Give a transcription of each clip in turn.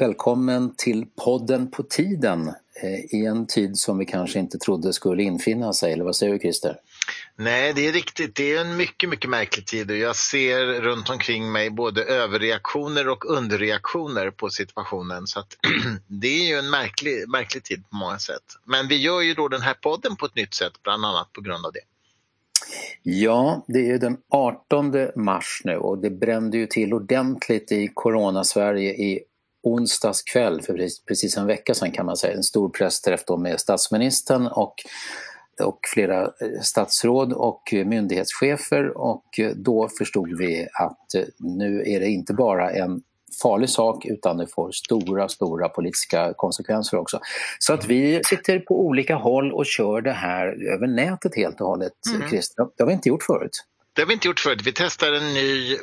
Välkommen till podden På tiden eh, i en tid som vi kanske inte trodde skulle infinna sig, eller vad säger du Christer? Nej, det är riktigt. Det är en mycket, mycket märklig tid och jag ser runt omkring mig både överreaktioner och underreaktioner på situationen. Så att, det är ju en märklig, märklig tid på många sätt. Men vi gör ju då den här podden på ett nytt sätt, bland annat på grund av det. Ja, det är den 18 mars nu och det brände ju till ordentligt i Corona-Sverige i onsdags kväll för precis en vecka sedan kan man säga. En stor pressträff med statsministern och, och flera eh, statsråd och myndighetschefer och då förstod vi att eh, nu är det inte bara en farlig sak utan det får stora, stora politiska konsekvenser också. Så att vi sitter på olika håll och kör det här över nätet helt och hållet, mm. Christer. Det har vi inte gjort förut. Det har vi inte gjort förut. Vi testar en ny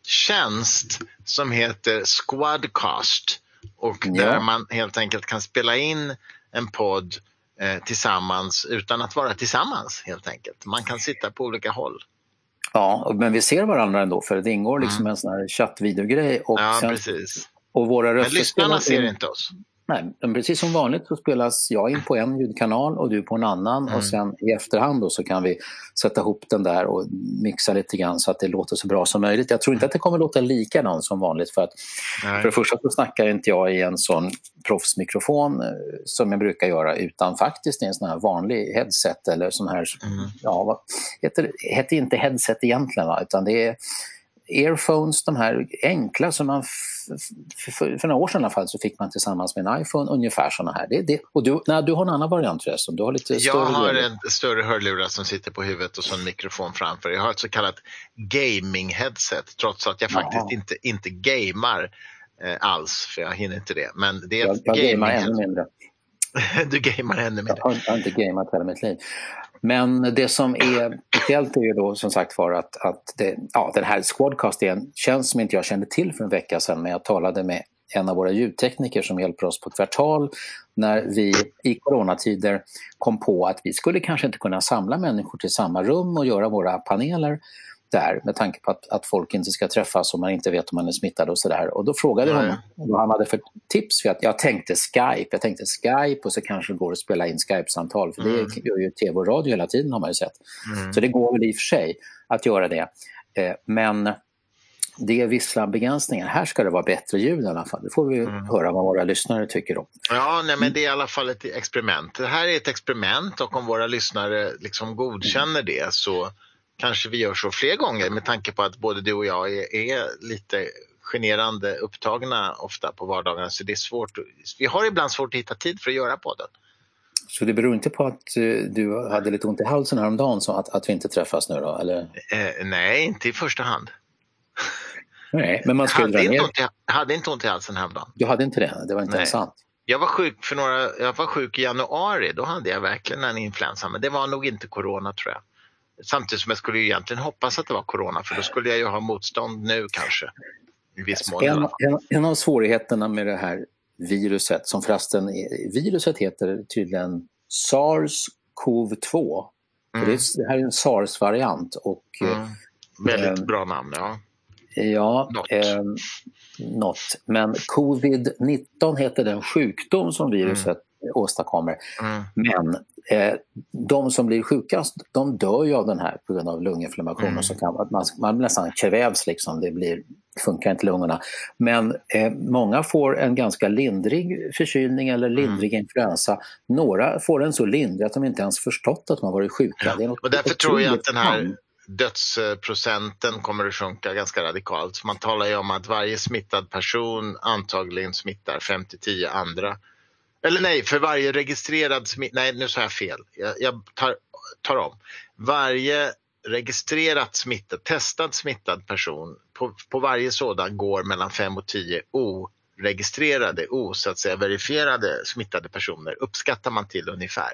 webbtjänst som heter Squadcast och ja. där man helt enkelt kan spela in en podd eh, tillsammans utan att vara tillsammans helt enkelt. Man kan sitta på olika håll. Ja, men vi ser varandra ändå för det ingår liksom mm. en sån här chattvideogrej. Och ja, sen. Och våra men lyssnarna ser inte oss. Nej, men precis som vanligt så spelas jag in på en ljudkanal och du på en annan mm. och sen i efterhand då så kan vi sätta ihop den där och mixa lite grann så att det låter så bra som möjligt. Jag tror inte att det kommer låta likadant som vanligt för att Nej. för det första så snackar inte jag i en sån proffsmikrofon eh, som jag brukar göra utan faktiskt i en sån här vanlig headset eller sån här, mm. ja vad heter, heter inte headset egentligen va? utan det är Airphones, de här enkla som man för, några år sedan i alla fall så fick man tillsammans med en iPhone ungefär sådana här. Det, det, och du, nej, du har en annan variant förresten, du har lite Jag större har en större hörlurar som sitter på huvudet och så en mikrofon framför. Jag har ett så kallat gaming-headset trots att jag faktiskt Jaha. inte, inte gamar eh, alls, för jag hinner inte det. Men det är jag, jag gamar ännu mindre. du gamar ännu mer. Jag har, jag har inte gamat hela mitt liv. Men det som är speciellt är ju då som sagt var att, att det, ja, den här Squadcast är en tjänst som inte jag kände till för en vecka sedan men jag talade med en av våra ljudtekniker som hjälper oss på kvartal när vi i coronatider kom på att vi skulle kanske inte kunna samla människor till samma rum och göra våra paneler där med tanke på att, att folk inte ska träffas och man inte vet om man är smittad och sådär. Och då frågade jag honom vad han hade för tips. För att jag tänkte Skype, jag tänkte Skype och så kanske det går att spela in Skype-samtal för mm. det gör ju tv och radio hela tiden har man ju sett. Mm. Så det går väl i och för sig att göra det. Eh, men det är vissa begränsningar. Här ska det vara bättre ljud i alla fall. Det får vi mm. höra vad våra lyssnare tycker om. Ja, nej, men det är i alla fall ett experiment. Det här är ett experiment och om våra lyssnare liksom godkänner det så kanske vi gör så fler gånger med tanke på att både du och jag är, är lite generande upptagna ofta på vardagarna så det är svårt. Vi har ibland svårt att hitta tid för att göra podden. Så det beror inte på att eh, du hade lite ont i halsen häromdagen så att, att vi inte träffas nu då? Eller? Eh, nej, inte i första hand. Nej, men man ska hade, inte ont i, hade inte ont i halsen häromdagen. Du hade inte det? Det var inte ens sant? Jag var sjuk för några, jag var sjuk i januari, då hade jag verkligen en influensa men det var nog inte corona tror jag. Samtidigt som jag skulle egentligen hoppas att det var corona för då skulle jag ju ha motstånd nu kanske. I viss mån. En, en, en av svårigheterna med det här viruset, som förresten viruset heter tydligen SARS-CoV-2. Mm. Det, det, här är en SARS-variant. Och, mm. Väldigt eh, bra namn, ja. Ja, något. Eh, något. Men covid-19 heter den sjukdom som viruset mm. Åstadkommer. Mm. Men eh, de som blir sjukast, de dör ju av den här på grund av lunginflammation. Mm. Så kan man, man nästan kvävs, liksom. det blir, funkar inte lungorna. Men eh, många får en ganska lindrig förkylning eller mm. lindrig mm. influensa. Några får en så lindrig att de inte ens förstått att de har varit sjuka. Ja. och därför tror jag att den här dödsprocenten kommer att sjunka ganska radikalt. Man talar ju om att varje smittad person antagligen smittar 5-10 andra eller nej, för varje registrerad smitta, nej nu sa jag fel, jag, jag tar, tar om. Varje registrerat smittad, testad smittad person, på, på varje sådan går mellan 5 och 10 oregistrerade, o, så att säga, verifierade smittade personer uppskattar man till ungefär.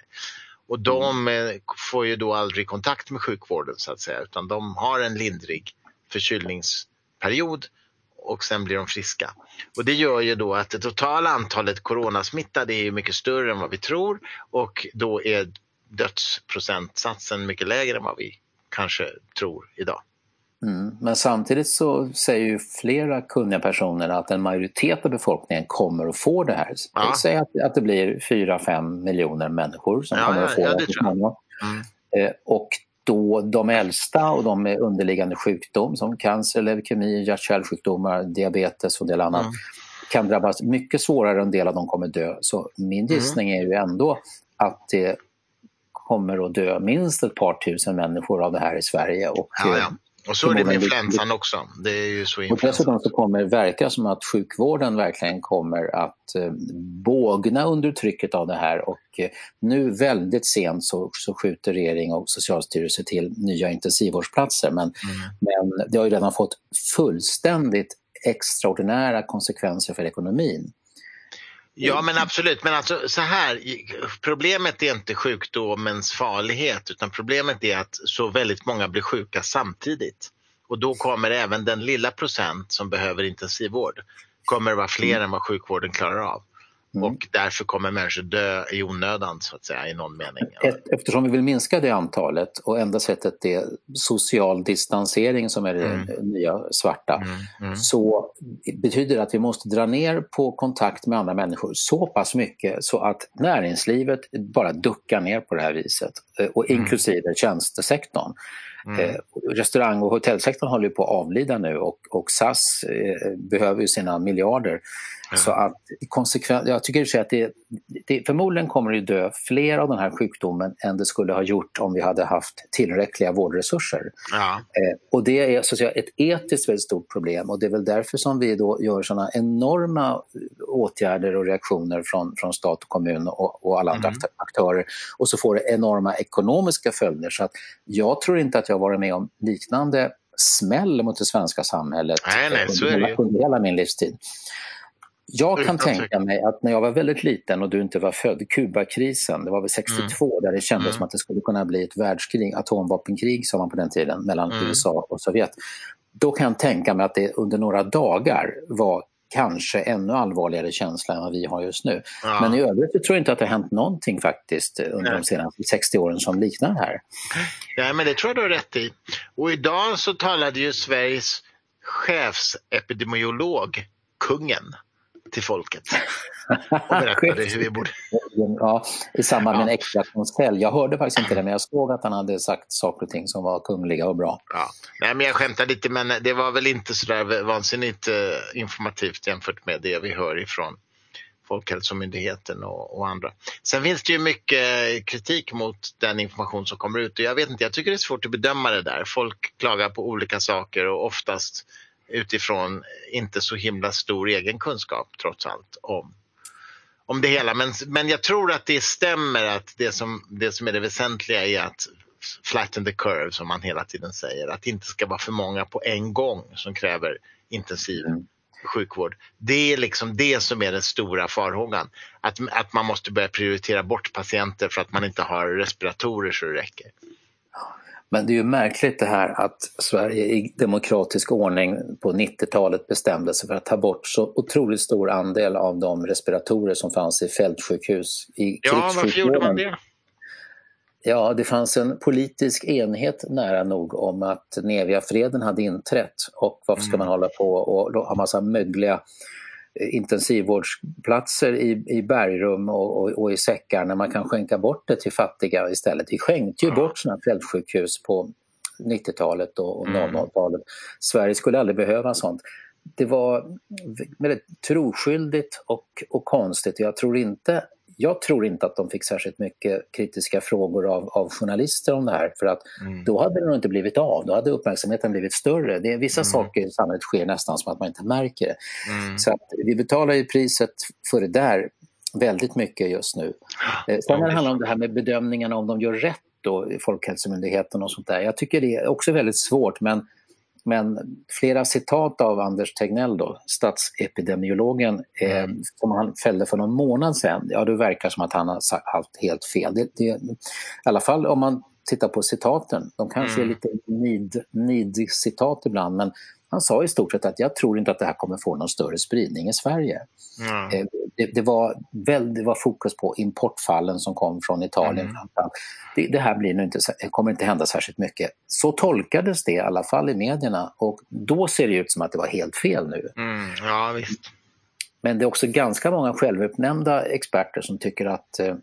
Och de mm. får ju då aldrig kontakt med sjukvården så att säga utan de har en lindrig förkylningsperiod och sen blir de friska. Och det gör ju då att det totala antalet coronasmittade är mycket större än vad vi tror och då är dödsprocentsatsen mycket lägre än vad vi kanske tror idag. Mm. Men samtidigt så säger ju flera kunniga personer att en majoritet av befolkningen kommer att få det här. Ja. Säg att, att det blir 4-5 miljoner människor som ja, kommer att få ja, det. det mm. eh, och då de äldsta och de med underliggande sjukdom som cancer, leukemi, hjärt-kärlsjukdomar, diabetes och en del annat mm. kan drabbas mycket svårare och en del av dem kommer dö. Så min mm. gissning är ju ändå att det kommer att dö minst ett par tusen människor av det här i Sverige. Och, ja, ja. Och så är det med influensan också. Det är ju så och dessutom så kommer det verka som att sjukvården verkligen kommer att eh, bågna under trycket av det här och eh, nu väldigt sent så, så skjuter regering och socialstyrelse till nya intensivvårdsplatser men, mm. men det har ju redan fått fullständigt extraordinära konsekvenser för ekonomin. Ja men absolut, men alltså så här, problemet är inte sjukdomens farlighet utan problemet är att så väldigt många blir sjuka samtidigt. Och då kommer även den lilla procent som behöver intensivvård, kommer att vara fler mm. än vad sjukvården klarar av. Mm. Och därför kommer människor dö i onödan så att säga i någon mening. Eftersom vi vill minska det antalet och enda sättet är social distansering som är det mm. nya svarta mm. Mm. så betyder det att vi måste dra ner på kontakt med andra människor så pass mycket så att näringslivet bara duckar ner på det här viset eh, och mm. inklusive tjänstesektorn. Mm. Eh, restaurang och hotellsektorn håller på att avlida nu och, och SAS eh, behöver ju sina miljarder Mm. Så att konsekvent, jag tycker att det, det, förmodligen kommer det dö fler av den här sjukdomen än det skulle ha gjort om vi hade haft tillräckliga vårdresurser. Ja. Eh, och det är så att säga, ett etiskt väldigt stort problem och det är väl därför som vi då gör sådana enorma åtgärder och reaktioner från, från stat och kommun och, och alla andra mm. aktörer. Och så får det enorma ekonomiska följder. Så att jag tror inte att jag varit med om liknande smäll mot det svenska samhället nej, nej, under, under hela min livstid. Jag kan tänka mig att när jag var väldigt liten och du inte var född, Kubakrisen, det var väl 62 mm. där det kändes mm. som att det skulle kunna bli ett världskrig, atomvapenkrig sa man på den tiden, mellan mm. USA och Sovjet. Då kan jag tänka mig att det under några dagar var kanske ännu allvarligare känsla än vad vi har just nu. Ja. Men i övrigt tror jag inte att det har hänt någonting faktiskt under Nej. de senaste 60 åren som liknar det här. Ja, men det tror jag du har rätt i. Och idag så talade ju Sveriges chefsepidemiolog, kungen, till folket och berättade hur vi borde... Ja, I samband med en extra konselj. Jag hörde faktiskt inte det, men jag såg att han hade sagt saker och ting som var kungliga och bra. Ja. Nej, men jag skämtar lite, men det var väl inte så där vansinnigt eh, informativt jämfört med det vi hör ifrån Folkhälsomyndigheten och, och, andra. Sen finns det ju mycket kritik mot den information som kommer ut och jag vet inte, jag tycker det är svårt att bedöma det där. Folk klagar på olika saker och oftast utifrån inte så himla stor egen kunskap trots allt om, om det hela. Men, men jag tror att det stämmer att det som, det som är det väsentliga är att flatten the curve som man hela tiden säger. Att det inte ska vara för många på en gång som kräver intensiv mm. sjukvård. Det är liksom det som är den stora farhågan. Att, att man måste börja prioritera bort patienter för att man inte har respiratorer så det räcker. Men det är ju märkligt det här att Sverige i demokratisk ordning på 90-talet bestämde sig för att ta bort så otroligt stor andel av de respiratorer som fanns i fältsjukhus. I ja, varför gjorde man det? Ja, det fanns en politisk enhet nära nog om att Neviafreden hade inträtt och varför ska man mm. hålla på och ha massa mögliga intensivvårdsplatser i, i bergrum och, och, och, i säckar när man kan skänka bort det till fattiga istället. Vi skänkte ju bort sådana fältsjukhus på 90-talet och, och 00-talet. Mm. Sverige skulle aldrig behöva sånt. Det var väldigt troskyldigt och, och konstigt. Jag tror inte jag tror inte att de fick särskilt mycket kritiska frågor av, av journalister om det här för att mm. då hade det nog inte blivit av, då hade uppmärksamheten blivit större. Det är vissa mm. saker i samhället sker nästan som att man inte märker det. Mm. Så att vi betalar ju priset för det där väldigt mycket just nu. Eh, sen när det handlar om det här med bedömningarna om de gör rätt då, Folkhälsomyndigheten och sånt där. Jag tycker det är också väldigt svårt men men flera citat av Anders Tegnell, då, statsepidemiologen, eh, mm. som han fällde för någon månad sedan, ja det verkar som att han har haft helt fel. Det, det, I alla fall om man tittar på citaten, de kanske mm. är lite nid, nid-citat ibland, men Han sa i stort sett att jag tror inte att det här kommer få någon större spridning i Sverige. Mm. Det, det, var väldigt var fokus på importfallen som kom från Italien. Mm. Det, det, här blir nu inte, kommer inte hända särskilt mycket. Så tolkades det i alla fall i medierna och då ser det ut som att det var helt fel nu. Mm. Ja, visst. Men det är också ganska många självuppnämnda experter som tycker att eh,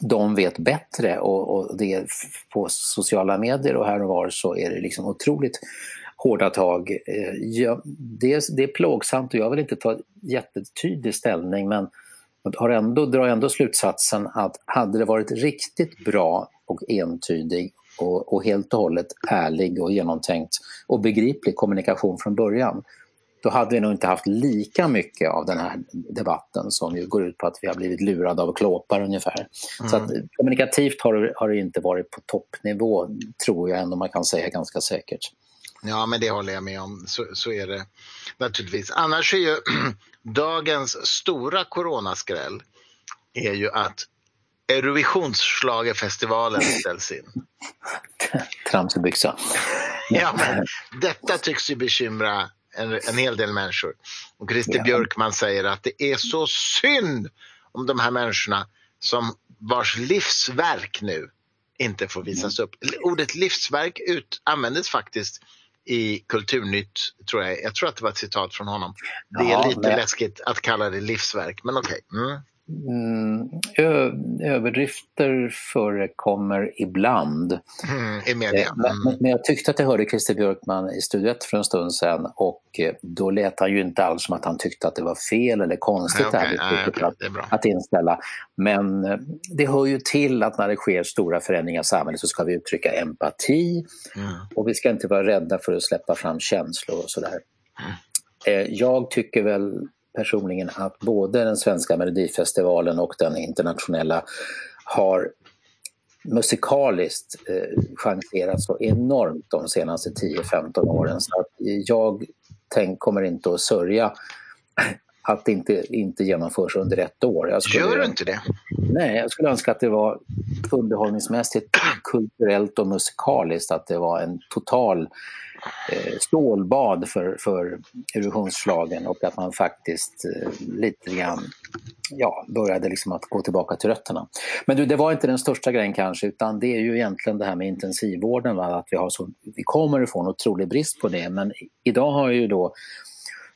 de vet bättre och, och det är på sociala medier och här och var så är det liksom otroligt hårda tag. Eh, ja, det, är, det är plågsamt och jag vill inte ta jättetydlig ställning men har ändå, drar ändå slutsatsen att hade det varit riktigt bra och entydig och, och helt och hållet ärlig och genomtänkt och begriplig kommunikation från början då hade vi nog inte haft lika mycket av den här debatten som ju går ut på att vi har blivit lurade av klåpar ungefär. Mm. Så att kommunikativt har har det inte varit på toppnivå, tror jag ändå man kan säga ganska säkert. Ja, men det håller jag med om. Så, så är det naturligtvis. Annars är ju dagens stora coronaskräll är ju att Eurovisionsschlagerfestivalen ställs in. Tramsig byxa. ja, men detta tycks ju bekymra en, en hel del människor. Och Christer ja. Björkman säger att det är så synd om de här människorna som vars livsverk nu inte får visas upp. Ordet livsverk ut, användes faktiskt i Kulturnytt, tror jag. Jag tror att det var ett citat från honom. Det är ja, lite men... läskigt att kalla det livsverk, men okej. Okay. Mm. Mm, överdrifter förekommer ibland. Mm, I media. Eh, mm. Men, men, jag tyckte att jag hörde Christer Björkman i Studio för en stund sedan och eh, då lät han ju inte alls som att han tyckte att det var fel eller konstigt okay, nej, okay, att, att inställa. Men eh, det hör ju till att när det sker stora förändringar i samhället så ska vi uttrycka empati mm. och vi ska inte vara rädda för att släppa fram känslor och sådär. Mm. Jag tycker väl personligen att både den svenska melodifestivalen och den internationella har musikaliskt eh, chanserat så enormt de senaste 10-15 åren. Så att jag tänk, kommer inte att sörja att det inte, inte genomförs under ett år. Jag skulle, Gör du inte det? Nej, jag skulle önska att det var underhållningsmässigt, kulturellt och musikaliskt, att det var en total eh, stålbad för, för Eurovisionsschlagern och att man faktiskt eh, lite grann ja, började liksom att gå tillbaka till rötterna. Men du, det var inte den största grejen kanske utan det är ju egentligen det här med intensivvården, va? att vi, har så, vi kommer att få en otrolig brist på det. Men idag har ju då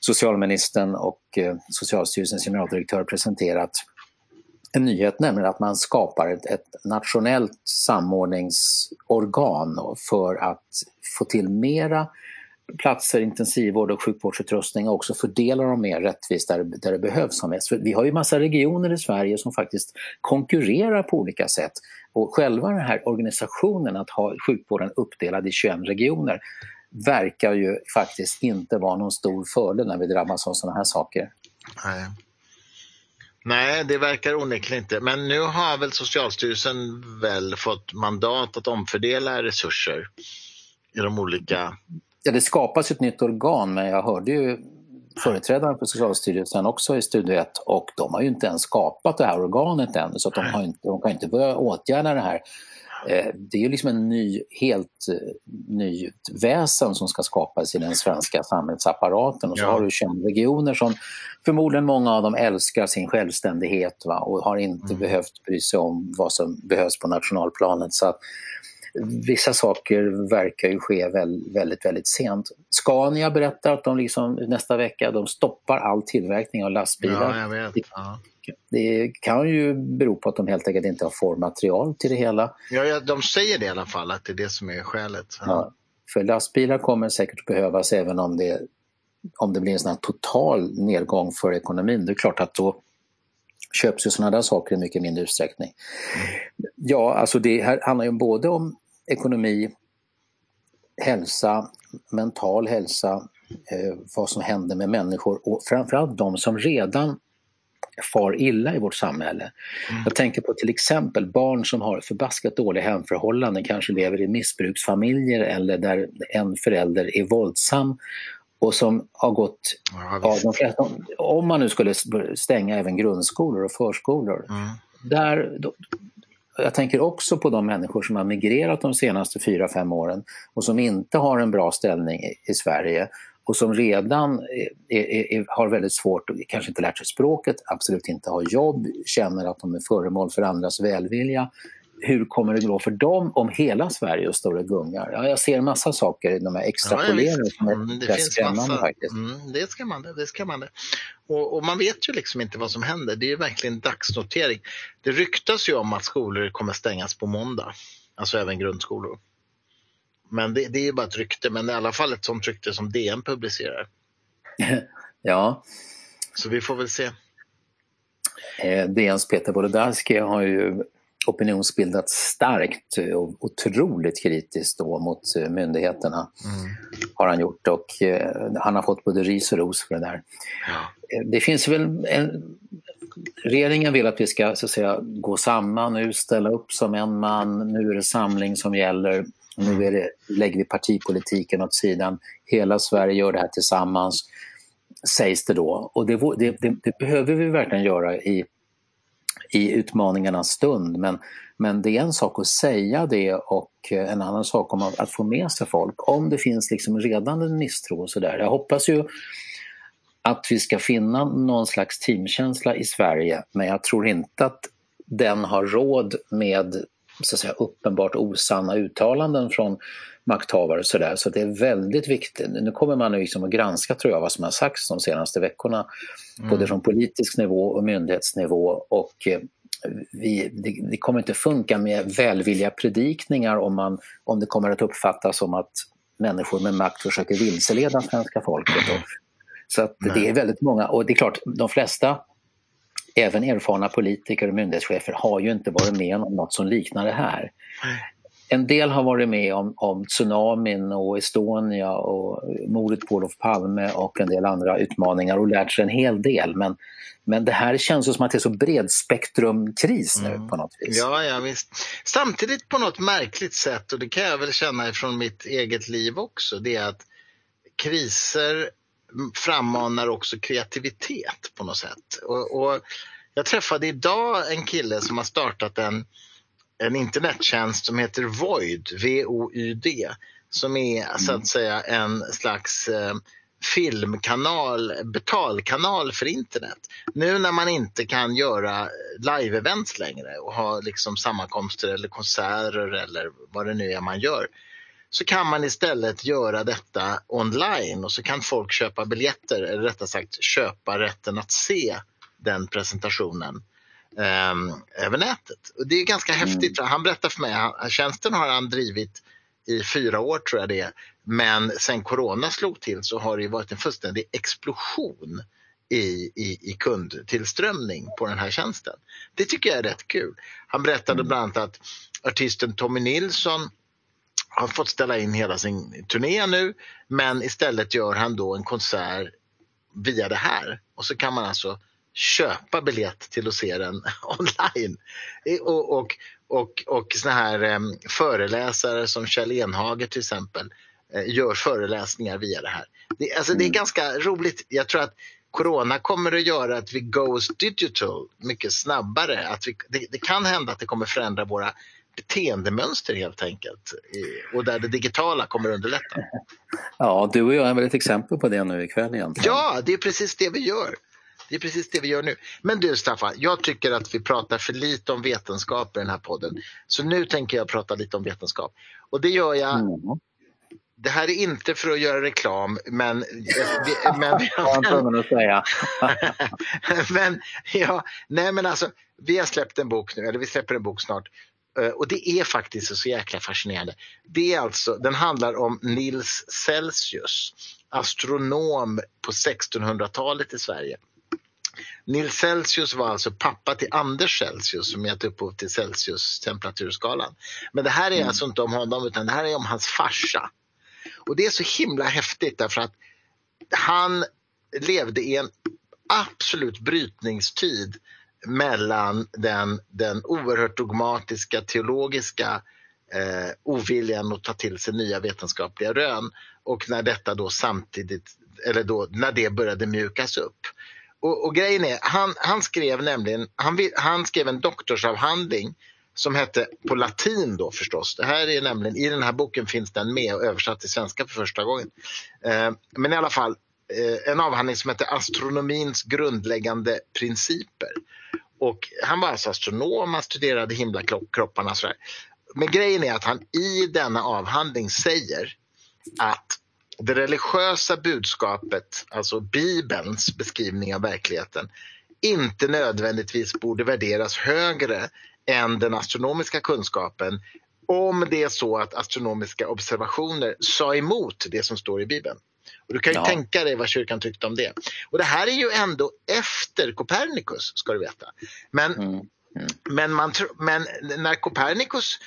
socialministern och eh, Socialstyrelsens generaldirektör presenterat en nyhet, nämligen att man skapar ett, ett nationellt samordningsorgan för att få till mera platser, intensivvård och sjukvårdsutrustning och också fördela dem mer rättvist där, där det behövs som mest. För vi har ju massa regioner i Sverige som faktiskt konkurrerar på olika sätt. Och själva den här organisationen att ha sjukvården uppdelad i 21 regioner verkar ju faktiskt inte vara någon stor fördel när vi drabbas av sådana här saker. Nej. Nej, det verkar onekligen inte. Men nu har väl Socialstyrelsen väl fått mandat att omfördela resurser i de olika... Ja, det skapas ett nytt organ, men jag hörde ju företrädaren för Socialstyrelsen också i Studio 1 och de har ju inte ens skapat det här organet än så att de, har inte, de kan inte börja åtgärda det här det är ju liksom en ny, helt eh, ny väsen som ska skapas i den svenska samhällsapparaten. Och så ja. har du 21 regioner som förmodligen många av dem älskar sin självständighet va? och har inte mm. behövt bry sig om vad som behövs på nationalplanet. Så vissa saker verkar ju ske väldigt, väldigt, väldigt sent. Scania berättar att de liksom, nästa vecka de stoppar all tillverkning av lastbilar. Ja, Det kan ju bero på att de helt enkelt inte har formmaterial till det hela. Ja, de säger det i alla fall, att det är det som är skälet. Ja. ja för lastbilar kommer säkert behövas även om det, om det blir en sån total nedgång för ekonomin. Det är klart att då köps ju sådana där saker i mycket mindre utsträckning. Mm. Ja, alltså det här handlar ju både om ekonomi, hälsa, mental hälsa, eh, vad som händer med människor och framförallt de som redan far illa i vårt samhälle. Mm. Jag tänker på till exempel barn som har förbaskat dåliga hemförhållanden, kanske lever i missbruksfamiljer eller där en förälder är våldsam och som har gått... Ja, de flesta, om man nu skulle stänga även grundskolor och förskolor, mm. där, då, jag tänker också på de människor som har migrerat de senaste fyra fem åren och som inte har en bra ställning i Sverige och som redan är, är, är, har väldigt svårt, och kanske inte lärt sig språket, absolut inte har jobb, känner att de är föremål för andras välvilja. Hur kommer det gå för dem om hela Sverige och gungar? Ja, jag ser massa saker i de här extrapoleringarna som är mm, det finns skrämmande massa, faktiskt. Mm, det är skrämmande, det är skrämmande. Och, och, man vet ju liksom inte vad som händer. Det är verkligen dagsnotering. Det ryktas ju om att skolor kommer stängas på måndag, alltså även grundskolor. Men det, det är ju bara ett rykte, men i alla fall ett sånt rykte som DN publicerar. ja. Så vi får väl se. Eh, DNs Peter Wolodarski har ju opinionsbildat starkt och otroligt kritiskt då mot eh, myndigheterna. Mm. Har han gjort och eh, han har fått både ris och ros för det där. Ja. Det finns väl en, regeringen vill att vi ska så att säga, gå samman nu, ställa upp som en man, nu är det samling som gäller. Nu är det, lägger vi partipolitiken åt sidan. Hela Sverige gör det här tillsammans, sägs det då. Och det, det, det, det behöver vi verkligen göra i, i utmaningarnas stund. Men, men det är en sak att säga det och en annan sak om att, att få med sig folk. Om det finns liksom redan en misstro och sådär. Jag hoppas ju att vi ska finna någon slags teamkänsla i Sverige men jag tror inte att den har råd med så att säga, uppenbart osanna uttalanden från makthavare och sådär. Så det är väldigt viktigt. Nu kommer man liksom att granska tror jag vad som har sagts de senaste veckorna. Mm. Både från politisk nivå och myndighetsnivå. Och eh, vi, det, det, kommer inte funka med välvilliga predikningar om, man, om det kommer att uppfattas som att människor med makt försöker vilseleda svenska folket. Och, så att det är väldigt många, och det är klart de flesta även erfarna politiker och myndighetschefer har ju inte varit med om något som liknar det här. En del har varit med om, om tsunamin och Estonia och mordet på Olof Palme och en del andra utmaningar och lärt sig en hel del. Men, men det här känns som att det är så bredspektrumkris nu mm. på något vis. Ja, ja, visst. Samtidigt på något märkligt sätt, och det kan jag väl känna ifrån mitt eget liv också, det är att kriser frammanar också kreativitet på något sätt. Och, och, jag träffade idag en kille som har startat en, en internettjänst som heter Void, V-O-Y-D, som är mm. så att säga en slags eh, filmkanal, betalkanal för internet. Nu när man inte kan göra live-events längre och ha liksom sammankomster eller konserter eller vad det nu är man gör så kan man istället göra detta online och så kan folk köpa biljetter, eller rättare sagt köpa rätten att se den presentationen eh, över nätet. Och det är ganska mm. häftigt. Han berättar för mig, han, tjänsten har han drivit i fyra år tror jag det är. Men sen corona slog till så har det varit en fullständig explosion i, i, i kundtillströmning på den här tjänsten. Det tycker jag är rätt kul. Han berättade mm. bland annat att artisten Tommy Nilsson har fått ställa in hela sin turné nu men istället gör han då en konsert via det här och så kan man alltså köpa biljett till att se den online. Och, och, och, och såna här um, föreläsare som Kjell Enhager till exempel uh, gör föreläsningar via det här. Det, alltså, det är mm. ganska roligt. Jag tror att Corona kommer att göra att vi goes digital mycket snabbare. Att vi, det, det kan hända att det kommer förändra våra beteendemönster helt enkelt och där det digitala kommer underlätta. Ja, du och jag är väl ett exempel på det nu ikväll egentligen. Ja, det är precis det vi gör. Det är precis det vi gör nu. Men du Staffan, jag tycker att vi pratar för lite om vetenskap i den här podden. Så nu tänker jag prata lite om vetenskap. Och det gör jag mm. Det här är inte för att göra reklam, men... men säga. men, ja, nej men alltså, vi har släppt en bok nu, eller vi släpper en bok snart och det är faktiskt så jäkla fascinerande. Det är alltså, den handlar om Nils Celsius, astronom på 1600-talet i Sverige. Nils Celsius var alltså pappa till Anders Celsius som gett upphov till Celsius temperaturskalan. Men det här är mm. alltså inte om honom utan det här är om hans farsa. Och det är så himla häftigt därför att han levde i en absolut brytningstid mellan den, den oerhört dogmatiska teologiska eh, oviljan att ta till sig nya vetenskapliga rön och när detta då samtidigt, eller då, när det började mjukas upp. Och, och grejen är, han, han skrev nämligen, han, han skrev en doktorsavhandling som hette, på latin då förstås, det här är nämligen, i den här boken finns den med och översatt till svenska för första gången. Eh, men i alla fall, Eh, en avhandling som heter Astronomins grundläggande principer. Och han var alltså astronom, han studerade himlakropparna. och Sådär. Men grejen är att han i denna avhandling säger att det religiösa budskapet, alltså Bibelns beskrivning av verkligheten, inte nödvändigtvis borde värderas högre än den astronomiska kunskapen om det är så att astronomiska observationer sa emot det som står i Bibeln. Och du kan ju ja. tänka dig vad kyrkan tyckte om det. Och det här är ju ändå efter Copernicus, ska du veta. Men, mm. Mm. men, man, men när Copernicus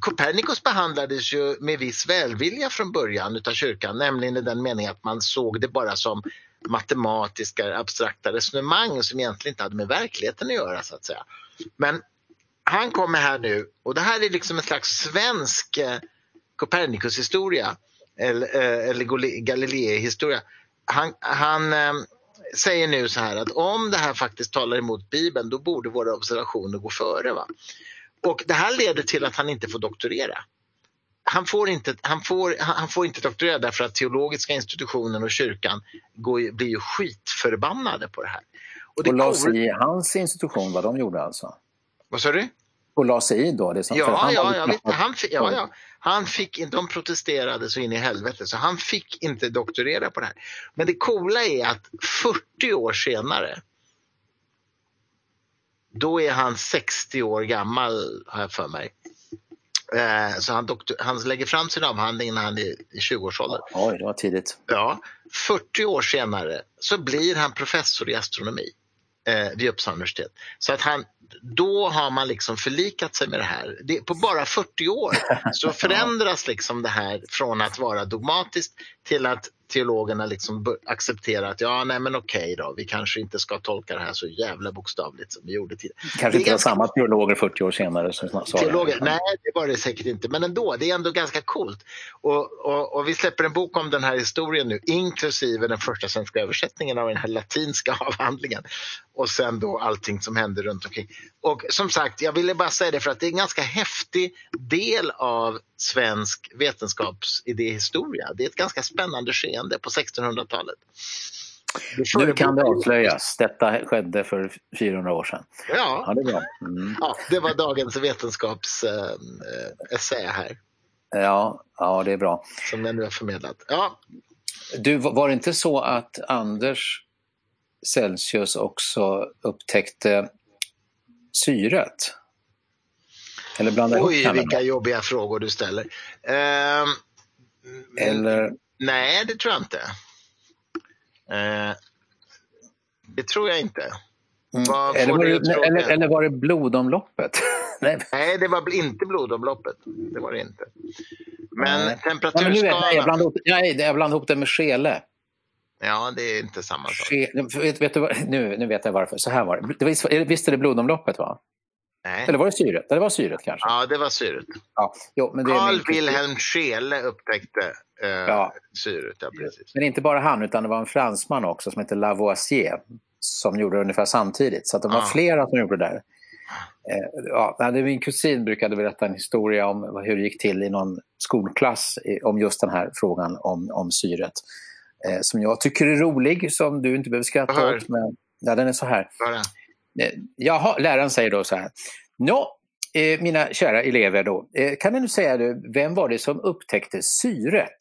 Copernicus behandlades ju med viss välvilja från början utav kyrkan, nämligen i den meningen att man såg det bara som matematiska abstrakta resonemang som egentligen inte hade med verkligheten att göra så att säga. Men han kommer här nu och det här är liksom en slags svensk eh, Copernicus historia eller, eh, eller Galilei-historia. Han, han eh, säger nu så här att om det här faktiskt talar emot Bibeln då borde våra observationer gå före. Va? Och det här leder till att han inte får doktorera. Han får inte, han får, han får inte doktorera därför att teologiska institutionen och kyrkan går, blir ju skitförbannade på det här. Och, det och la sig i hans institution vad de gjorde alltså? Vad sa du? Och la sig i då? Det som, ja, han ja, ja, vet, han, ja, ja, han fick, de protesterade så in i helvete så han fick inte doktorera på det här. Men det coola är att 40 år senare då är han 60 år gammal har jag för mig. Eh, så han, doktor, han lägger fram sin avhandling när han är i 20-årsåldern. Oj, det var tidigt. Ja, 40 år senare så blir han professor i astronomi eh, vid Uppsala universitet. Så att han, då har man liksom förlikat sig med det här. Det, på bara 40 år så förändras liksom det här från att vara dogmatiskt till att teologerna liksom accepterar att ja, nej men okej då, vi kanske inte ska tolka det här så jävla bokstavligt som vi gjorde tidigare. Kanske inte ganska... samma teologer 40 år senare som sa teologer, det. Nej, det var det säkert inte, men ändå, det är ändå ganska coolt. Och, och, och, vi släpper en bok om den här historien nu, inklusive den första svenska översättningen av den här latinska avhandlingen. Och sen då allting som hände runt omkring. Och som sagt, jag ville bara säga det för att det är en ganska häftig del av svensk vetenskapsidéhistoria. Det är ett ganska spännande skeende på 1600-talet. Nu kan det avslöjas. Detta skedde för 400 år sedan. Ja, ja, det, mm. ja det, var dagens vetenskapsessä äh, här. Ja, ja, det är bra. Som jag nu har förmedlat. Ja. Du, var det inte så att Anders Celsius också upptäckte syret? Eller blanda Oj, ihop vilka jobbiga frågor du ställer. Uh, Eller? Nej, det tror jag inte. Uh, det tror jag inte. Mm. Eller, var det, eller, eller, var det blodomloppet? nej. nej, det var inte blodomloppet. Det var det inte. Men mm. temperaturskalan... Nej, jag blandade ihop, nej, jag blandade ihop det med skele. Ja, det är inte samma sak. vet, vet du, nu, nu vet jag varför. Så här var det. Visst, visst är det blodomloppet? va? Nej. Eller var det syret? Det var syret kanske? Ja, det var syret. Ja. Jo, men det Carl. Wilhelm Scheele upptäckte eh, ja. syret. Ja, precis. Men inte bara han, utan det var en fransman också som hette Lavoisier som gjorde det ungefär samtidigt. Så att de var ja. flera som gjorde det där. Eh, ja, min kusin brukade berätta en historia om hur det gick till i någon skolklass om just den här frågan om, om syret. Eh, som jag tycker är rolig, som du inte behöver skratta åt. Men, ja, den är så här. Eh, jaha, läraren säger då så här. Nå, eh, mina kära elever då, eh, kan ni nu säga du, vem var det som upptäckte syret?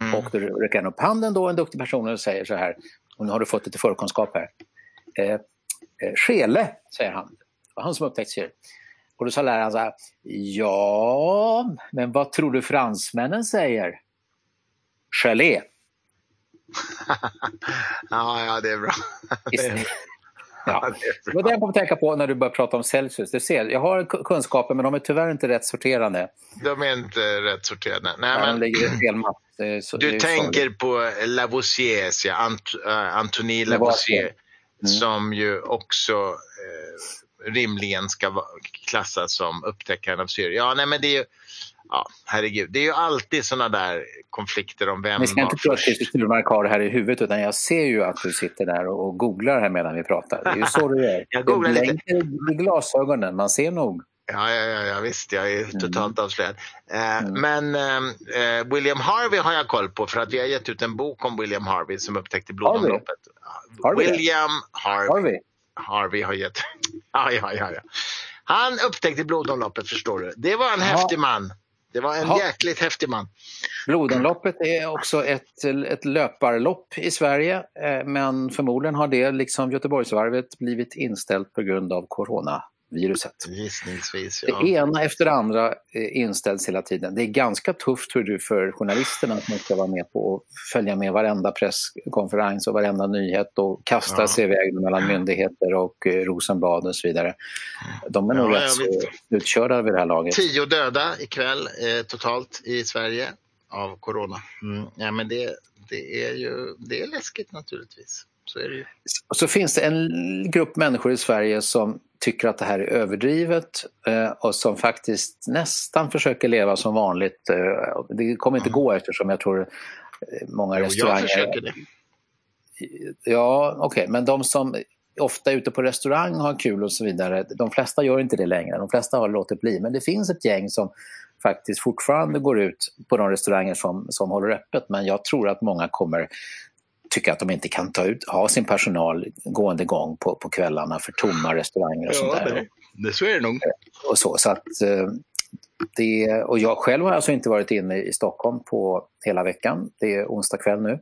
Mm. Och då räcker han upp handen då, en duktig person, och säger så här, och nu har du fått lite förkunskap här. Eh, eh, Skele, säger han. Det var han som upptäckte syret. Och då sa läraren så här, ja, men vad tror du fransmännen säger? Gelé. ja, ja, det är bra. Ja. Det var kom att tänka på när du började prata om Celsius. Du ser, jag har kunskaper men de är tyvärr inte rätt sorterade. De är inte rätt sorterade. Nej, men... Ligger fel mapp. du tänker på Lavoisier, ja, Ant uh, Antonie Lavoisier, mm. som ju också uh, rimligen ska klassas som upptäckaren av syre. Ja, nej, men det är ju ja, herregud. Det är ju alltid sådana där konflikter om vem Vi ska inte tro att först. Sturmark har det här i huvudet utan jag ser ju att du sitter där och, googlar här medan vi pratar. Det är ju så du gör. Jag googlar Du lite. blänker i glasögonen, man ser nog. Ja, ja, ja, visst, jag är Mm. totalt avslöjad. Eh, Men eh, eh, William Harvey har jag koll på för att vi har gett ut en bok om William Harvey som upptäckte blodomloppet. Har vi det? William Harvey, Har vi? Harvey har gett... ja, ja, ja, ja. Han upptäckte blodomloppet förstår du. Det var en Ja. häftig man. Det var en Ja. jäkligt häftig man. Blodomloppet är också ett, ett löparlopp i Sverige eh, men förmodligen har det, liksom Göteborgsvarvet, blivit inställt på grund av coronaviruset. Gissningsvis, Det ja. ena efter det andra eh, inställs hela tiden. Det är ganska tufft tror du, för journalisterna att man ska vara med på och följa med varenda presskonferens och varenda nyhet och kasta Ja. sig iväg mellan myndigheter och eh, Rosenbad och så vidare. De är nog Ja, rätt så utkörda vid det här laget. Tio döda ikväll eh, totalt i Sverige av corona. Mm. Ja, men det, det är ju det är läskigt naturligtvis. Så är det ju. Och så finns det en grupp människor i Sverige som tycker att det här är överdrivet eh, och som faktiskt nästan försöker leva som vanligt. Eh, det kommer inte gå eftersom jag tror eh, många Jo, jag restauranger... försöker det. Ja, okej, men de som ofta är ute på restaurang har kul och så vidare, de flesta gör inte det längre. De flesta har låtit bli. Men det finns ett gäng som faktiskt fortfarande går ut på de restauranger som, som håller öppet. Men jag tror att många kommer tycka att de inte kan ta ut, ha sin personal gående gång på, på kvällarna för tomma restauranger och sånt Ja, där. det, det, så är det nog. Och, så, så att, eh, det, och jag själv har alltså inte varit inne i Stockholm på hela veckan. Det är onsdag kväll nu.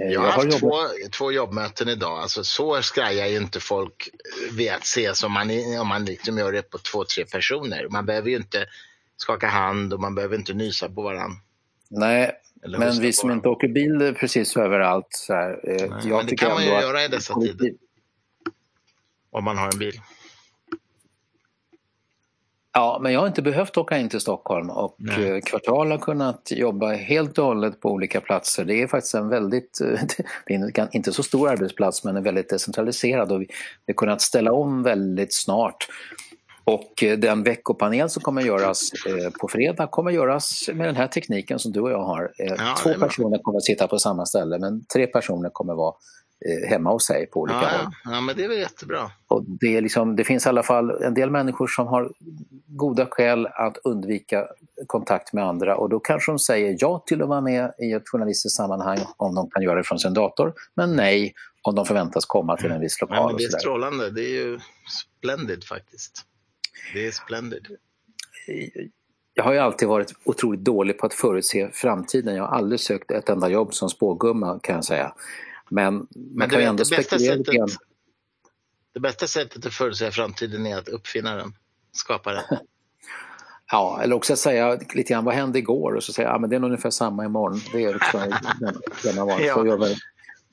Eh, Jag har haft jobbat- två, två jobbmöten idag. Alltså, så skrajar ju inte folk vid att ses om man, om man liksom gör det på två, tre personer. Man behöver ju inte skaka hand och man behöver inte nysa på varandra. Nej, men vi som inte åker bil precis överallt. Så här, eh, Nej, jag men det kan man ju göra i dessa kollektiv- tider. Om man har en bil. Ja, men jag har inte behövt åka in till Stockholm och Nej. eh, Kvartal har kunnat jobba helt och hållet på olika platser. Det är faktiskt en väldigt, eh, det är inte så stor arbetsplats men en väldigt decentraliserad och vi vi har kunnat ställa om väldigt snart. Och eh, den veckopanel som kommer göras eh, på fredag kommer göras med den här tekniken som du och jag har. Eh, Ja, Två personer kommer att sitta på samma ställe men tre personer kommer vara hemma hos sig på olika Ja, håll. ja. ja, men det är väl jättebra. Och det, är liksom, det finns i alla fall en del människor som har goda skäl att undvika kontakt med andra och då kanske de säger ja till att vara med i ett journalistiskt sammanhang om de kan göra det från sin dator, men nej om de förväntas komma till en viss Ja, lokal. men och det är strålande. Det är ju splendid faktiskt. Det är splendid. Jag har ju alltid varit otroligt dålig på att förutse framtiden. Jag har aldrig sökt ett enda jobb som spågumma kan jag säga. Men man Men kan ju ändå spekulera lite grann. det bästa sättet att förutsäga framtiden är att uppfinna den. Skapa den. Ja, eller också säga lite grann vad hände igår och så säga att ah, det är ungefär samma imorgon. Det är den- denna val. Ja. Så gör väl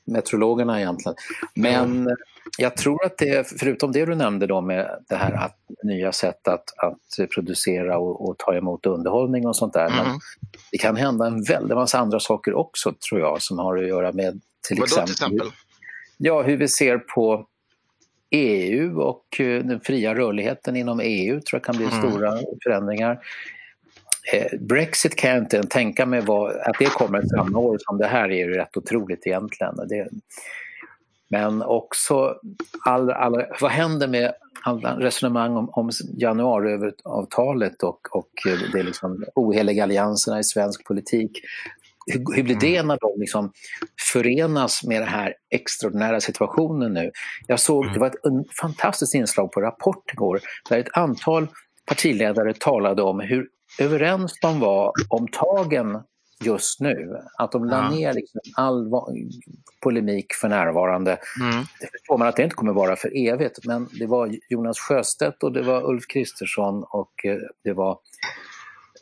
meteorologerna egentligen. Men jag tror att det, förutom det du nämnde då med det här att, nya sätt att, att producera och, och ta emot underhållning och sånt där. Men Mhm. det kan hända en väldig massa andra saker också tror jag som har att göra med till exempel, till exempel? Ja, hur vi ser på EU och eh, den fria rörligheten inom EU tror jag kan bli Mm. stora förändringar. Eh, Brexit kan jag inte tänka mig vad, att det kommer samma år som det här är ju rätt otroligt egentligen. Det, men också all, all, vad händer med alla resonemang om, om januariavtalet och, och det liksom oheliga allianserna i svensk politik. Hur, hur blir det när de liksom förenas med den här extraordinära situationen nu? Jag såg, det var ett fantastiskt inslag på Rapport igår där ett antal partiledare talade om hur överens de var om tagen just nu. Att de la Ja. ner liksom all polemik för närvarande. Mm. Det förstår man att det inte kommer vara för evigt men det var Jonas Sjöstedt och det var Ulf Kristersson och eh, det var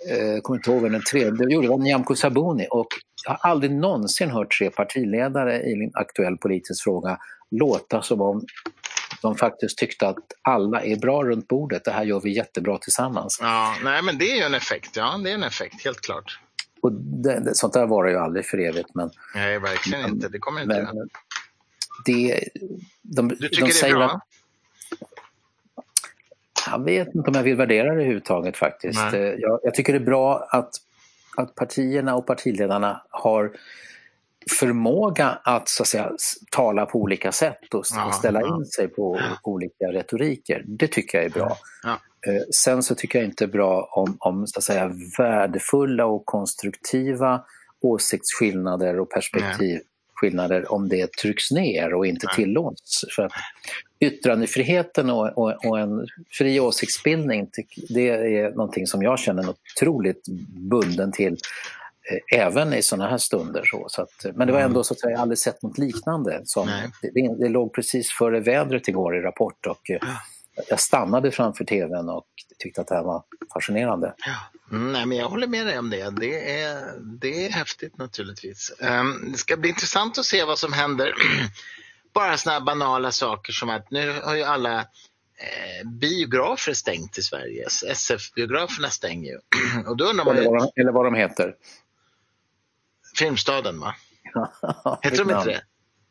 eh, jag kommer inte ihåg vem den tredje, jo det var Nyamko Sabuni och jag har aldrig någonsin hört tre partiledare i en aktuell politisk fråga låta som om de faktiskt tyckte att alla är bra runt bordet, det här gör vi jättebra tillsammans. Ja, nej, men det är ju en effekt. Ja, det är en effekt, helt klart. Och det, det, sånt där var det ju aldrig för evigt men, Nej, verkligen inte. Det kommer inte men det, de, Du tycker de det är säger bra? att Jag vet inte om jag vill värdera det överhuvudtaget faktiskt. Jag, jag, tycker det är bra att, att partierna och partiledarna har förmåga att, så att säga, tala på olika sätt och, ja, ställa ja. in sig på ja. olika retoriker. Det tycker jag är bra. Eh, sen så tycker jag inte bra om, om så att säga, värdefulla och konstruktiva åsiktsskillnader och perspektivskillnader om det trycks ner och inte tillåts. För att yttrandefriheten och, och, och, en fri åsiktsbildning det är någonting som jag känner otroligt bunden till även i sådana här stunder. Så, så att, men det var mm. ändå så att jag aldrig sett något liknande. Som, det, det, låg precis före vädret igår i Rapport och eh, jag stannade framför tvn och tyckte att det här var fascinerande. Ja. Mm, nej, men jag håller med dig om det. Det är, det är häftigt naturligtvis. Um, det ska bli intressant att se vad som händer. Bara sådana banala saker som att nu har ju alla eh, biografer stängt i Sverige. SF-biograferna stänger ju. och då undrar man eller, vad de, eller vad de heter. Filmstaden va? Heter de inte det?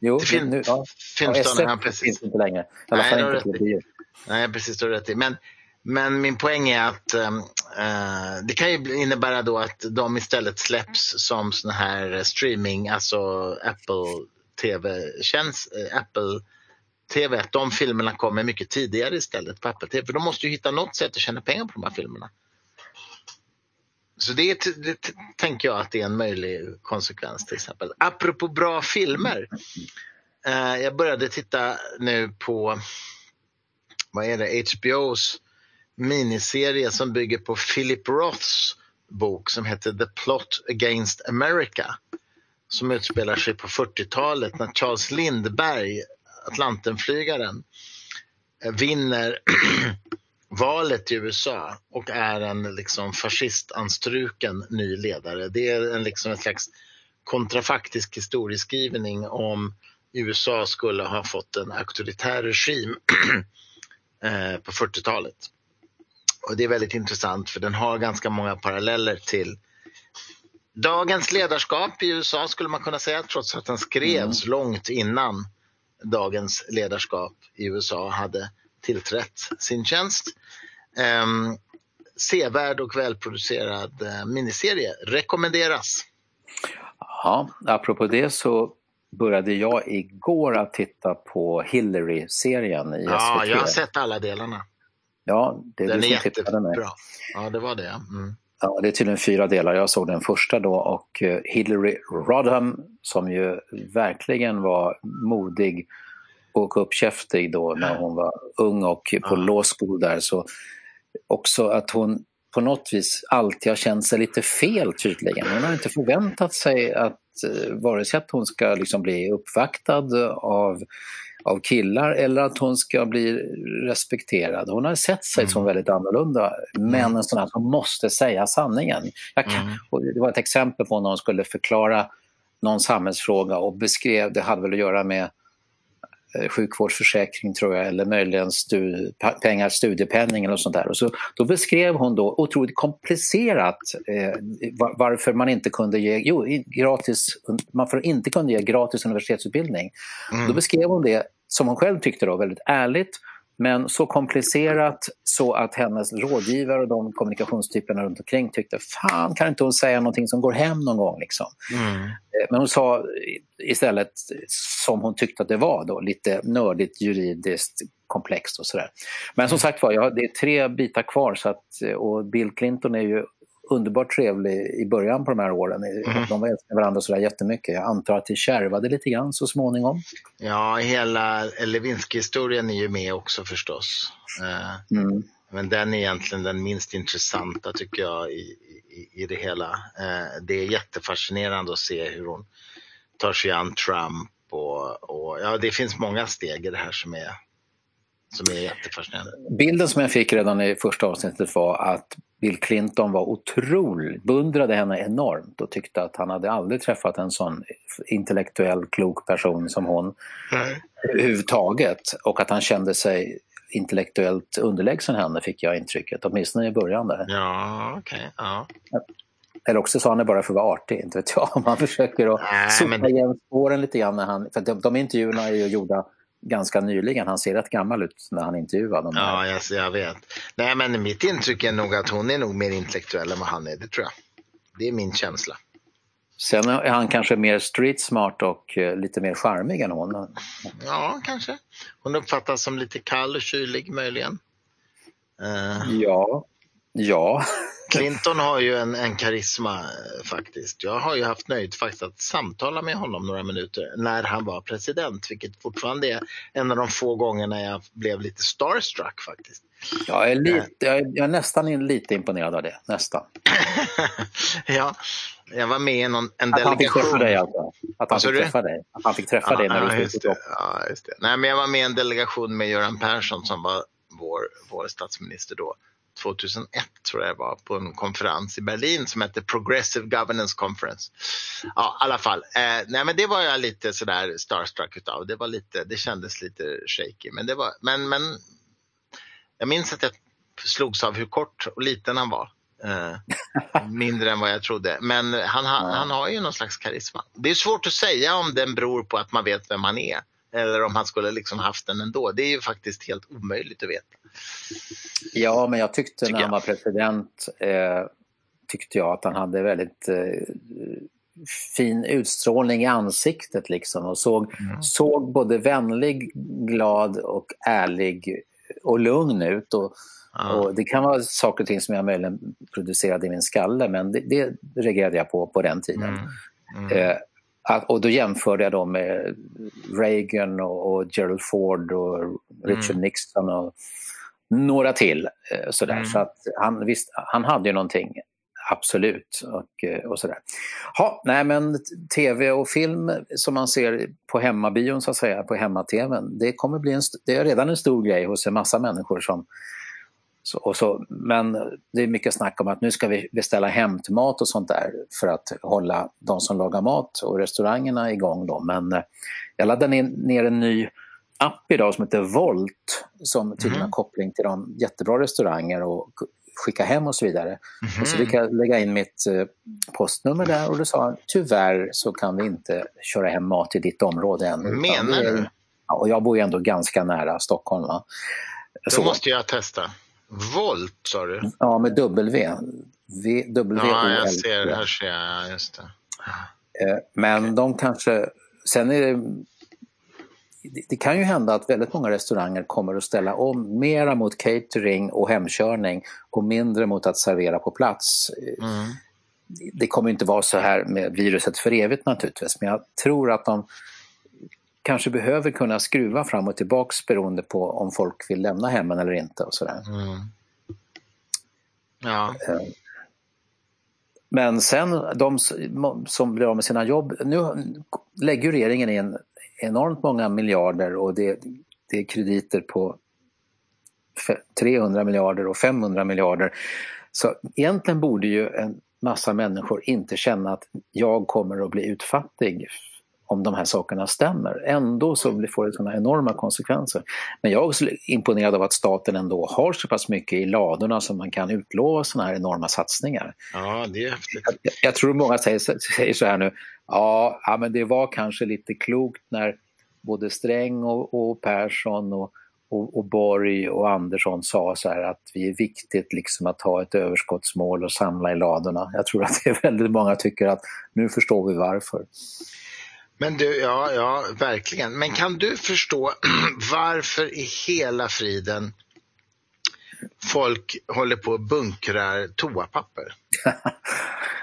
Jo, det film, nu, ja. Filmstaden, ja, precis. finns inte längre. I alla Nej, fall inte på. Nej, precis, du har rätt i. Men, men min poäng är att uh, det kan ju innebära då att de istället släpps som såna här streaming, alltså Apple TV-tjänst, uh, Apple TV, att de filmerna kommer mycket tidigare istället på Apple TV. För de måste ju hitta något sätt att tjäna pengar på de här filmerna. Så det, det, tänker jag att det är en möjlig konsekvens till exempel. Apropå bra filmer. Eh, jag började titta nu på vad är det, HBOs miniserie som bygger på Philip Roths bok som heter The Plot Against America. Som utspelar sig på 40-talet när Charles Lindbergh, Atlantenflygaren, eh, vinner valet i USA och är en liksom fascistanstruken ny ledare. Det är en, liksom en slags kontrafaktisk historieskrivning om USA skulle ha fått en auktoritär regim eh, på 40-talet. Och Det är väldigt intressant för den har ganska många paralleller till dagens ledarskap i USA skulle man kunna säga trots att den skrevs mm. långt innan dagens ledarskap i USA hade tillträtt sin tjänst. Um, sevärd och välproducerad uh, miniserie. Rekommenderas. Ja, apropå det så började jag igår att titta på Hillary-serien i SVT. Ja, jag har sett alla delarna. Ja, det är Den är jättebra. Ja, det var det. Mm. Ja, det är tydligen fyra delar. Jag såg den första då och eh, Hillary Rodham som ju verkligen var modig och uppkäftig då när hon var ung och på law school där. Så också att hon på något vis alltid har känt sig lite fel tydligen. Hon har inte förväntat sig att eh, vare sig att hon ska liksom bli uppvaktad av, av killar eller att hon ska bli respekterad. Hon har sett sig mm. som väldigt annorlunda, men mm. en sån här som måste säga sanningen. Kan, mm. det var ett exempel på när hon skulle förklara någon samhällsfråga och beskrev, det hade väl att göra med sjukvårdsförsäkring tror jag eller möjligen stu, pengar, studiepenning eller sånt där. Och så, då beskrev hon då otroligt komplicerat eh, varför man inte kunde ge jo, gratis, man inte kunde ge gratis universitetsutbildning. Mm. Då beskrev hon det som hon själv tyckte då väldigt ärligt men så komplicerat så att hennes rådgivare och de kommunikationstyperna runt omkring tyckte fan kan inte hon säga någonting som går hem någon gång. Liksom. Mm. Eh, men hon sa istället som hon tyckte att det var då, lite nördigt juridiskt komplext och sådär. Men som sagt var, ja, det är tre bitar kvar så att, och Bill Clinton är ju underbart trevlig i början på de här åren. Mm. De älskade varandra sådär jättemycket. Jag antar att det kärvade lite grann så småningom. Ja, hela Lewinsky-historien är ju med också förstås. Eh, mm. Men den är egentligen den minst intressanta tycker jag i, i, i det hela. Eh, det är jättefascinerande att se hur hon tar sig an Trump och, och ja, det finns många steg i det här som är som är jättefascinerande. Bilden som jag fick redan i första avsnittet var att Bill Clinton var otroligt, beundrade henne enormt och tyckte att han hade aldrig träffat en sån intellektuell, klok person som hon Nej. överhuvudtaget. Och att han kände sig intellektuellt underlägsen henne fick jag intrycket, åtminstone i början där. Ja, okej. Okay. Ja. Eller också sa han det bara för att vara artig, inte vet jag. Om han försöker att sopa men... igen spåren lite grann. När han, för de, de intervjuerna är ju gjorda ganska nyligen. Han ser rätt gammal ut när han intervjuar dem. Ja, jag, jag vet. Nej, men mitt intryck är nog att hon är nog mer intellektuell än vad han är, det tror jag. Det är min känsla. Sen är han kanske mer street smart och eh, lite mer charmig än hon. Ja, kanske. Hon uppfattas som lite kall och kylig möjligen. Uh... Ja, ja. Clinton har ju en, en karisma eh, faktiskt. Jag har ju haft nöjet faktiskt att samtala med honom några minuter när han var president, vilket fortfarande är en av de få gångerna jag blev lite starstruck faktiskt. Jag är, lite, jag är, jag är nästan lite imponerad av det, nästan. ja, jag var med i någon, en att delegation. Han fick träffa dig alltså. Att han fick träffa dig. Att han fick träffa ja, dig när ja, du just det. Ja, just det. Nej, men jag var med i en delegation med Göran Persson som var vår, vår statsminister då. 2001 tror jag det var på en konferens i Berlin som hette Progressive Governance Conference. Ja, i alla fall. Eh, nej, men det var jag lite sådär starstruck utav. Det var lite, det kändes lite shaky. Men det var, men, men jag minns att jag slogs av hur kort och liten han var. Eh, mindre än vad jag trodde. Men han, han, han har ju någon slags karisma. Det är svårt att säga om den beror på att man vet vem han är eller om han skulle liksom haft den ändå. Det är ju faktiskt helt omöjligt att veta. Ja, men jag tyckte när han var president eh, tyckte jag att han hade väldigt eh, fin utstrålning i ansiktet liksom och såg, mm. såg både vänlig, glad och ärlig och lugn ut. Och, ja. och det kan vara saker och ting som jag möjligen producerade i min skalle men det, det reagerade jag på på den tiden. Mm. Mm. Eh, och då jämförde jag dem med Reagan och, och Gerald Ford och Richard mm. Nixon och några till. Eh, sådär. Mm. Så att han, visst, han hade ju någonting, absolut. Och, eh, och sådär. Ha, nej men tv och film som man ser på hemmabion så att säga, på hemma-tvn, det kommer bli en, det är redan en stor grej hos en massa människor som så, och så, men det är mycket snack om att nu ska vi beställa hämtmat och sånt där för att hålla de som lagar mat och restaurangerna igång. Då. Men eh, jag laddade ner en ny app idag som heter Volt som tydligen mm. har koppling till de jättebra restauranger och skicka hem och så vidare. Mm. Och så fick jag lägga in mitt eh, postnummer där och då sa tyvärr så kan vi inte köra hem mat i ditt område än. Menar du? Ja, och jag bor ju ändå ganska nära Stockholm. Va? Då så. måste jag testa. Volt sa du? Ja, med W. v w ja, jag ser, här ser jag, just det. Eh, men okay. de kanske, sen är det det kan ju hända att väldigt många restauranger kommer att ställa om mera mot catering och hemkörning och mindre mot att servera på plats. Mm. Det kommer inte vara så här med viruset för evigt naturligtvis men jag tror att de kanske behöver kunna skruva fram och tillbaks beroende på om folk vill lämna hemmen eller inte. och sådär. Mm. Ja. Eh, men sen de som blir av med sina jobb, nu lägger regeringen in enormt många miljarder och det, det är krediter på 300 miljarder och 500 miljarder. Så egentligen borde ju en massa människor inte känna att jag kommer att bli utfattig om de här sakerna stämmer. Ändå så får det sådana enorma konsekvenser. Men jag är också imponerad av att staten ändå har så pass mycket i ladorna som man kan utlova sådana här enorma satsningar. Ja, det är häftigt. Jag, jag tror många säger, säger så här nu, ja, ja, men det var kanske lite klokt när både Sträng och, och Persson och, och, och Borg och Andersson sa så här att det är viktigt liksom att ha ett överskottsmål och samla i ladorna. Jag tror att det är väldigt många tycker att nu förstår vi varför. Men du, ja, ja, verkligen. Men kan du förstå varför i hela friden folk håller på och bunkrar toapapper?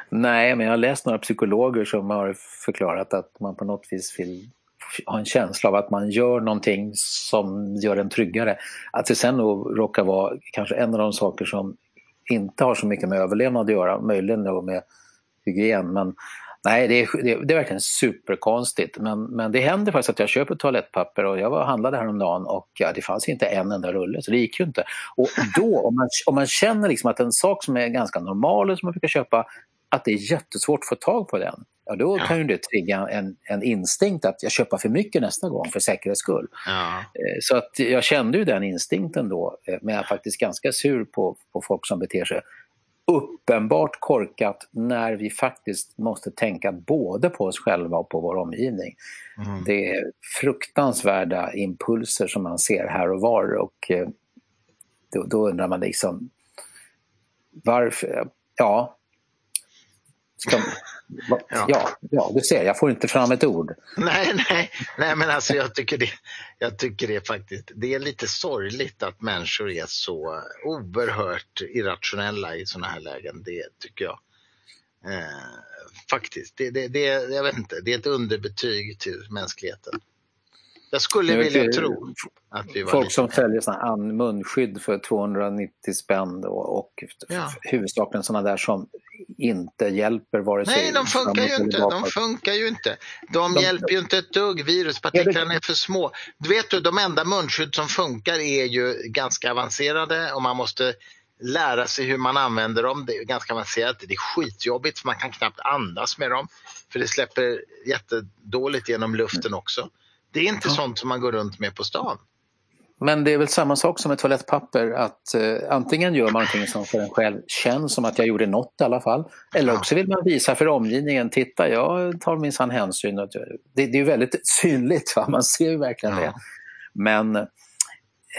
Nej, men jag har läst några psykologer som har förklarat att man på något vis vill ha en känsla av att man gör någonting som gör en tryggare. Att det sen då råkar vara kanske en av de saker som inte har så mycket med överlevnad att göra, möjligen då med hygien. Men nej, det är, det det är verkligen superkonstigt. Men, men det händer faktiskt att jag köper toalettpapper och jag var och handlade häromdagen och ja, det fanns inte en enda rulle, så det gick ju inte. Och då, om man, om man känner liksom att en sak som är ganska normal och som man brukar köpa, att det är jättesvårt att få tag på den, ja, då kan ju det trigga en, en instinkt att jag köper för mycket nästa gång för säkerhets skull. Ja. Eh, så att jag kände ju den instinkten då, eh, men jag är faktiskt ganska sur på, på folk som beter sig uppenbart korkat när vi faktiskt måste tänka både på oss själva och på vår omgivning. Mm. Det är fruktansvärda impulser som man ser här och var och eh, då, då undrar man liksom varför, ja, Ska, ja. ja. Ja, du ser, jag får inte fram ett ord. Nej, nej, nej men alltså jag tycker det, jag tycker det faktiskt, det är lite sorgligt att människor är så oerhört irrationella i sådana här lägen. Det tycker jag. Eh, faktiskt, det, det, det, jag vet inte, det är ett underbetyg till mänskligheten. Jag skulle vilja det, tro att vi var Folk som säljer såna munskydd för 290 spänn och, och ja. huvudsakligen sådana där som inte hjälper vare sig... Nej, de funkar ju inte. De funkar ju inte. De, de hjälper ju inte ett dugg. Viruspartiklarna är för små. Du vet du, de enda munskydd som funkar är ju ganska avancerade och man måste lära sig hur man använder dem. Det är ganska avancerat. Det är skitjobbigt för man kan knappt andas med dem. För det släpper jättedåligt genom luften också. Det är inte ja. sånt som man går runt med på stan. Men det är väl samma sak som med toalettpapper att eh, antingen gör man någonting som för en själv känns som att jag gjorde något i alla fall. Eller också vill man visa för omgivningen, titta jag tar minsann hänsyn. Det, det är väldigt synligt, va? man ser ju verkligen ja. det. Men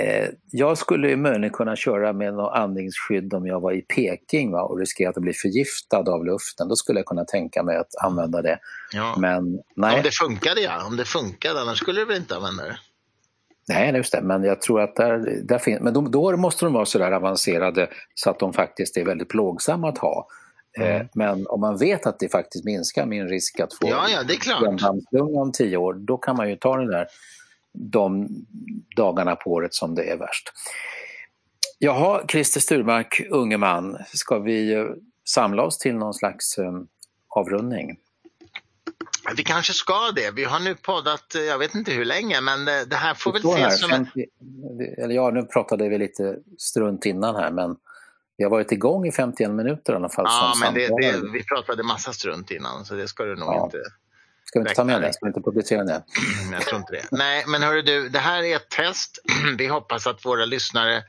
eh, jag skulle möjligen kunna köra med något andningsskydd om jag var i Peking va? och riskerade att bli förgiftad av luften. Då skulle jag kunna tänka mig att använda det. Ja. Men nej. Om det funkade ja, om det funkade annars skulle du väl inte använda det? Nej, just det. Men jag tror att där, där finns, men då, då måste de vara så där avancerade så att de faktiskt är väldigt plågsamma att ha. Eh, mm. Men om man vet att det faktiskt minskar min risk att få ja, ja, det är klart. om tio år, då kan man ju ta den där, de dagarna på året som det är värst. Jaha, Christer Sturmark, unge man, ska vi eh, samla oss till någon slags um, avrundning? Vi kanske ska det. Vi har nu poddat, jag vet inte hur länge, men det, det här får väl ses som 50, en... Eller ja, nu pratade vi lite strunt innan här, men vi har varit igång i 51 minuter i alla fall. Ja, men det, det, vi pratade massa strunt innan, så det ska du nog ja. inte... Ska vi inte ta med det? Ska vi inte publicera det? Jag tror inte det. Nej, men hörru du, det här är ett test. Vi hoppas att våra lyssnare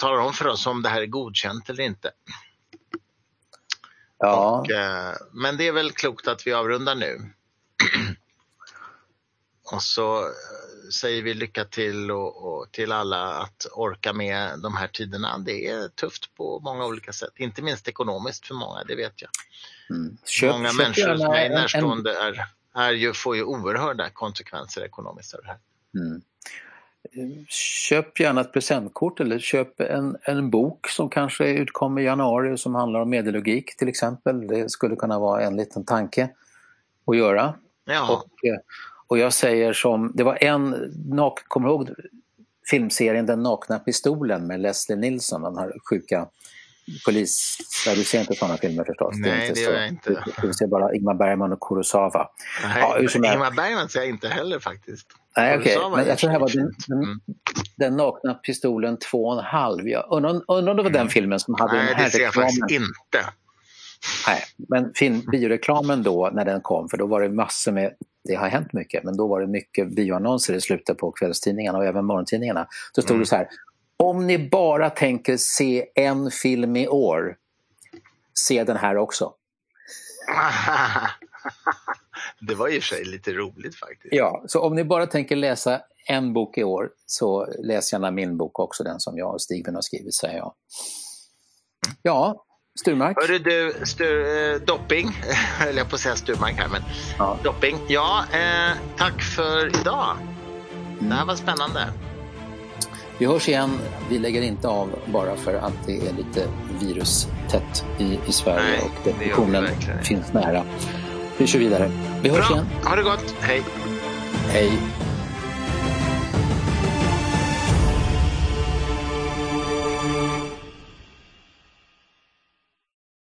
talar om för oss om det här är godkänt eller inte. Ja. Och, eh, men det är väl klokt att vi avrundar nu. och så eh, säger vi lycka till och, och, till alla att orka med de här tiderna. Det är tufft på många olika sätt, inte minst ekonomiskt för många, det vet jag. Mm. Köp, många köp människor som är närstående är, är ju, får ju oerhörda konsekvenser ekonomiskt av det här. Mm köp gärna ett presentkort eller köp en, en bok som kanske utkommer i januari som handlar om medellogik till exempel. Det skulle kunna vara en liten tanke att göra. Ja. Och, eh, och jag säger som, det var en, kommer du ihåg filmserien Den nakna pistolen med Leslie Nilsson, den här sjuka polis... Ja, du ser inte sådana filmer förstås. Nej, det, är inte det gör jag inte. Du, ser bara Ingmar Bergman och Kurosawa. Nej, ja, Ingmar Bergman ser jag inte heller faktiskt. Nej, okej. Okay. Men jag tror det här var den, den, mm. den nakna pistolen 2,5. Jag undrar, undrar om det var den mm. filmen som hade Nej, den här det ser jag faktiskt inte. Nej, men film, bioreklamen då när den kom, för då var det massor med, det har hänt mycket, men då var det mycket bioannonser i slutet på kvällstidningarna och även morgontidningarna. Då stod mm. det så här, om ni bara tänker se en film i år, se den här också. det var i och för sig lite roligt faktiskt. Ja, så om ni bara tänker läsa en bok i år så läs gärna min bok också, den som jag och Stigben har skrivit, säger jag. Ja, Sturmark? Hörru du, Stur, eh, Dopping, höll jag på att säga Sturmark här, men ja. Dopping. Ja, eh, tack för idag. Det här var spännande. Vi hörs igen. Vi lägger inte av bara för att det är lite virustätt i, i Sverige Nej, och depressionen finns nära. Vi kör vidare. Vi hörs Bra. igen. Ha det gott. Hej. Hej.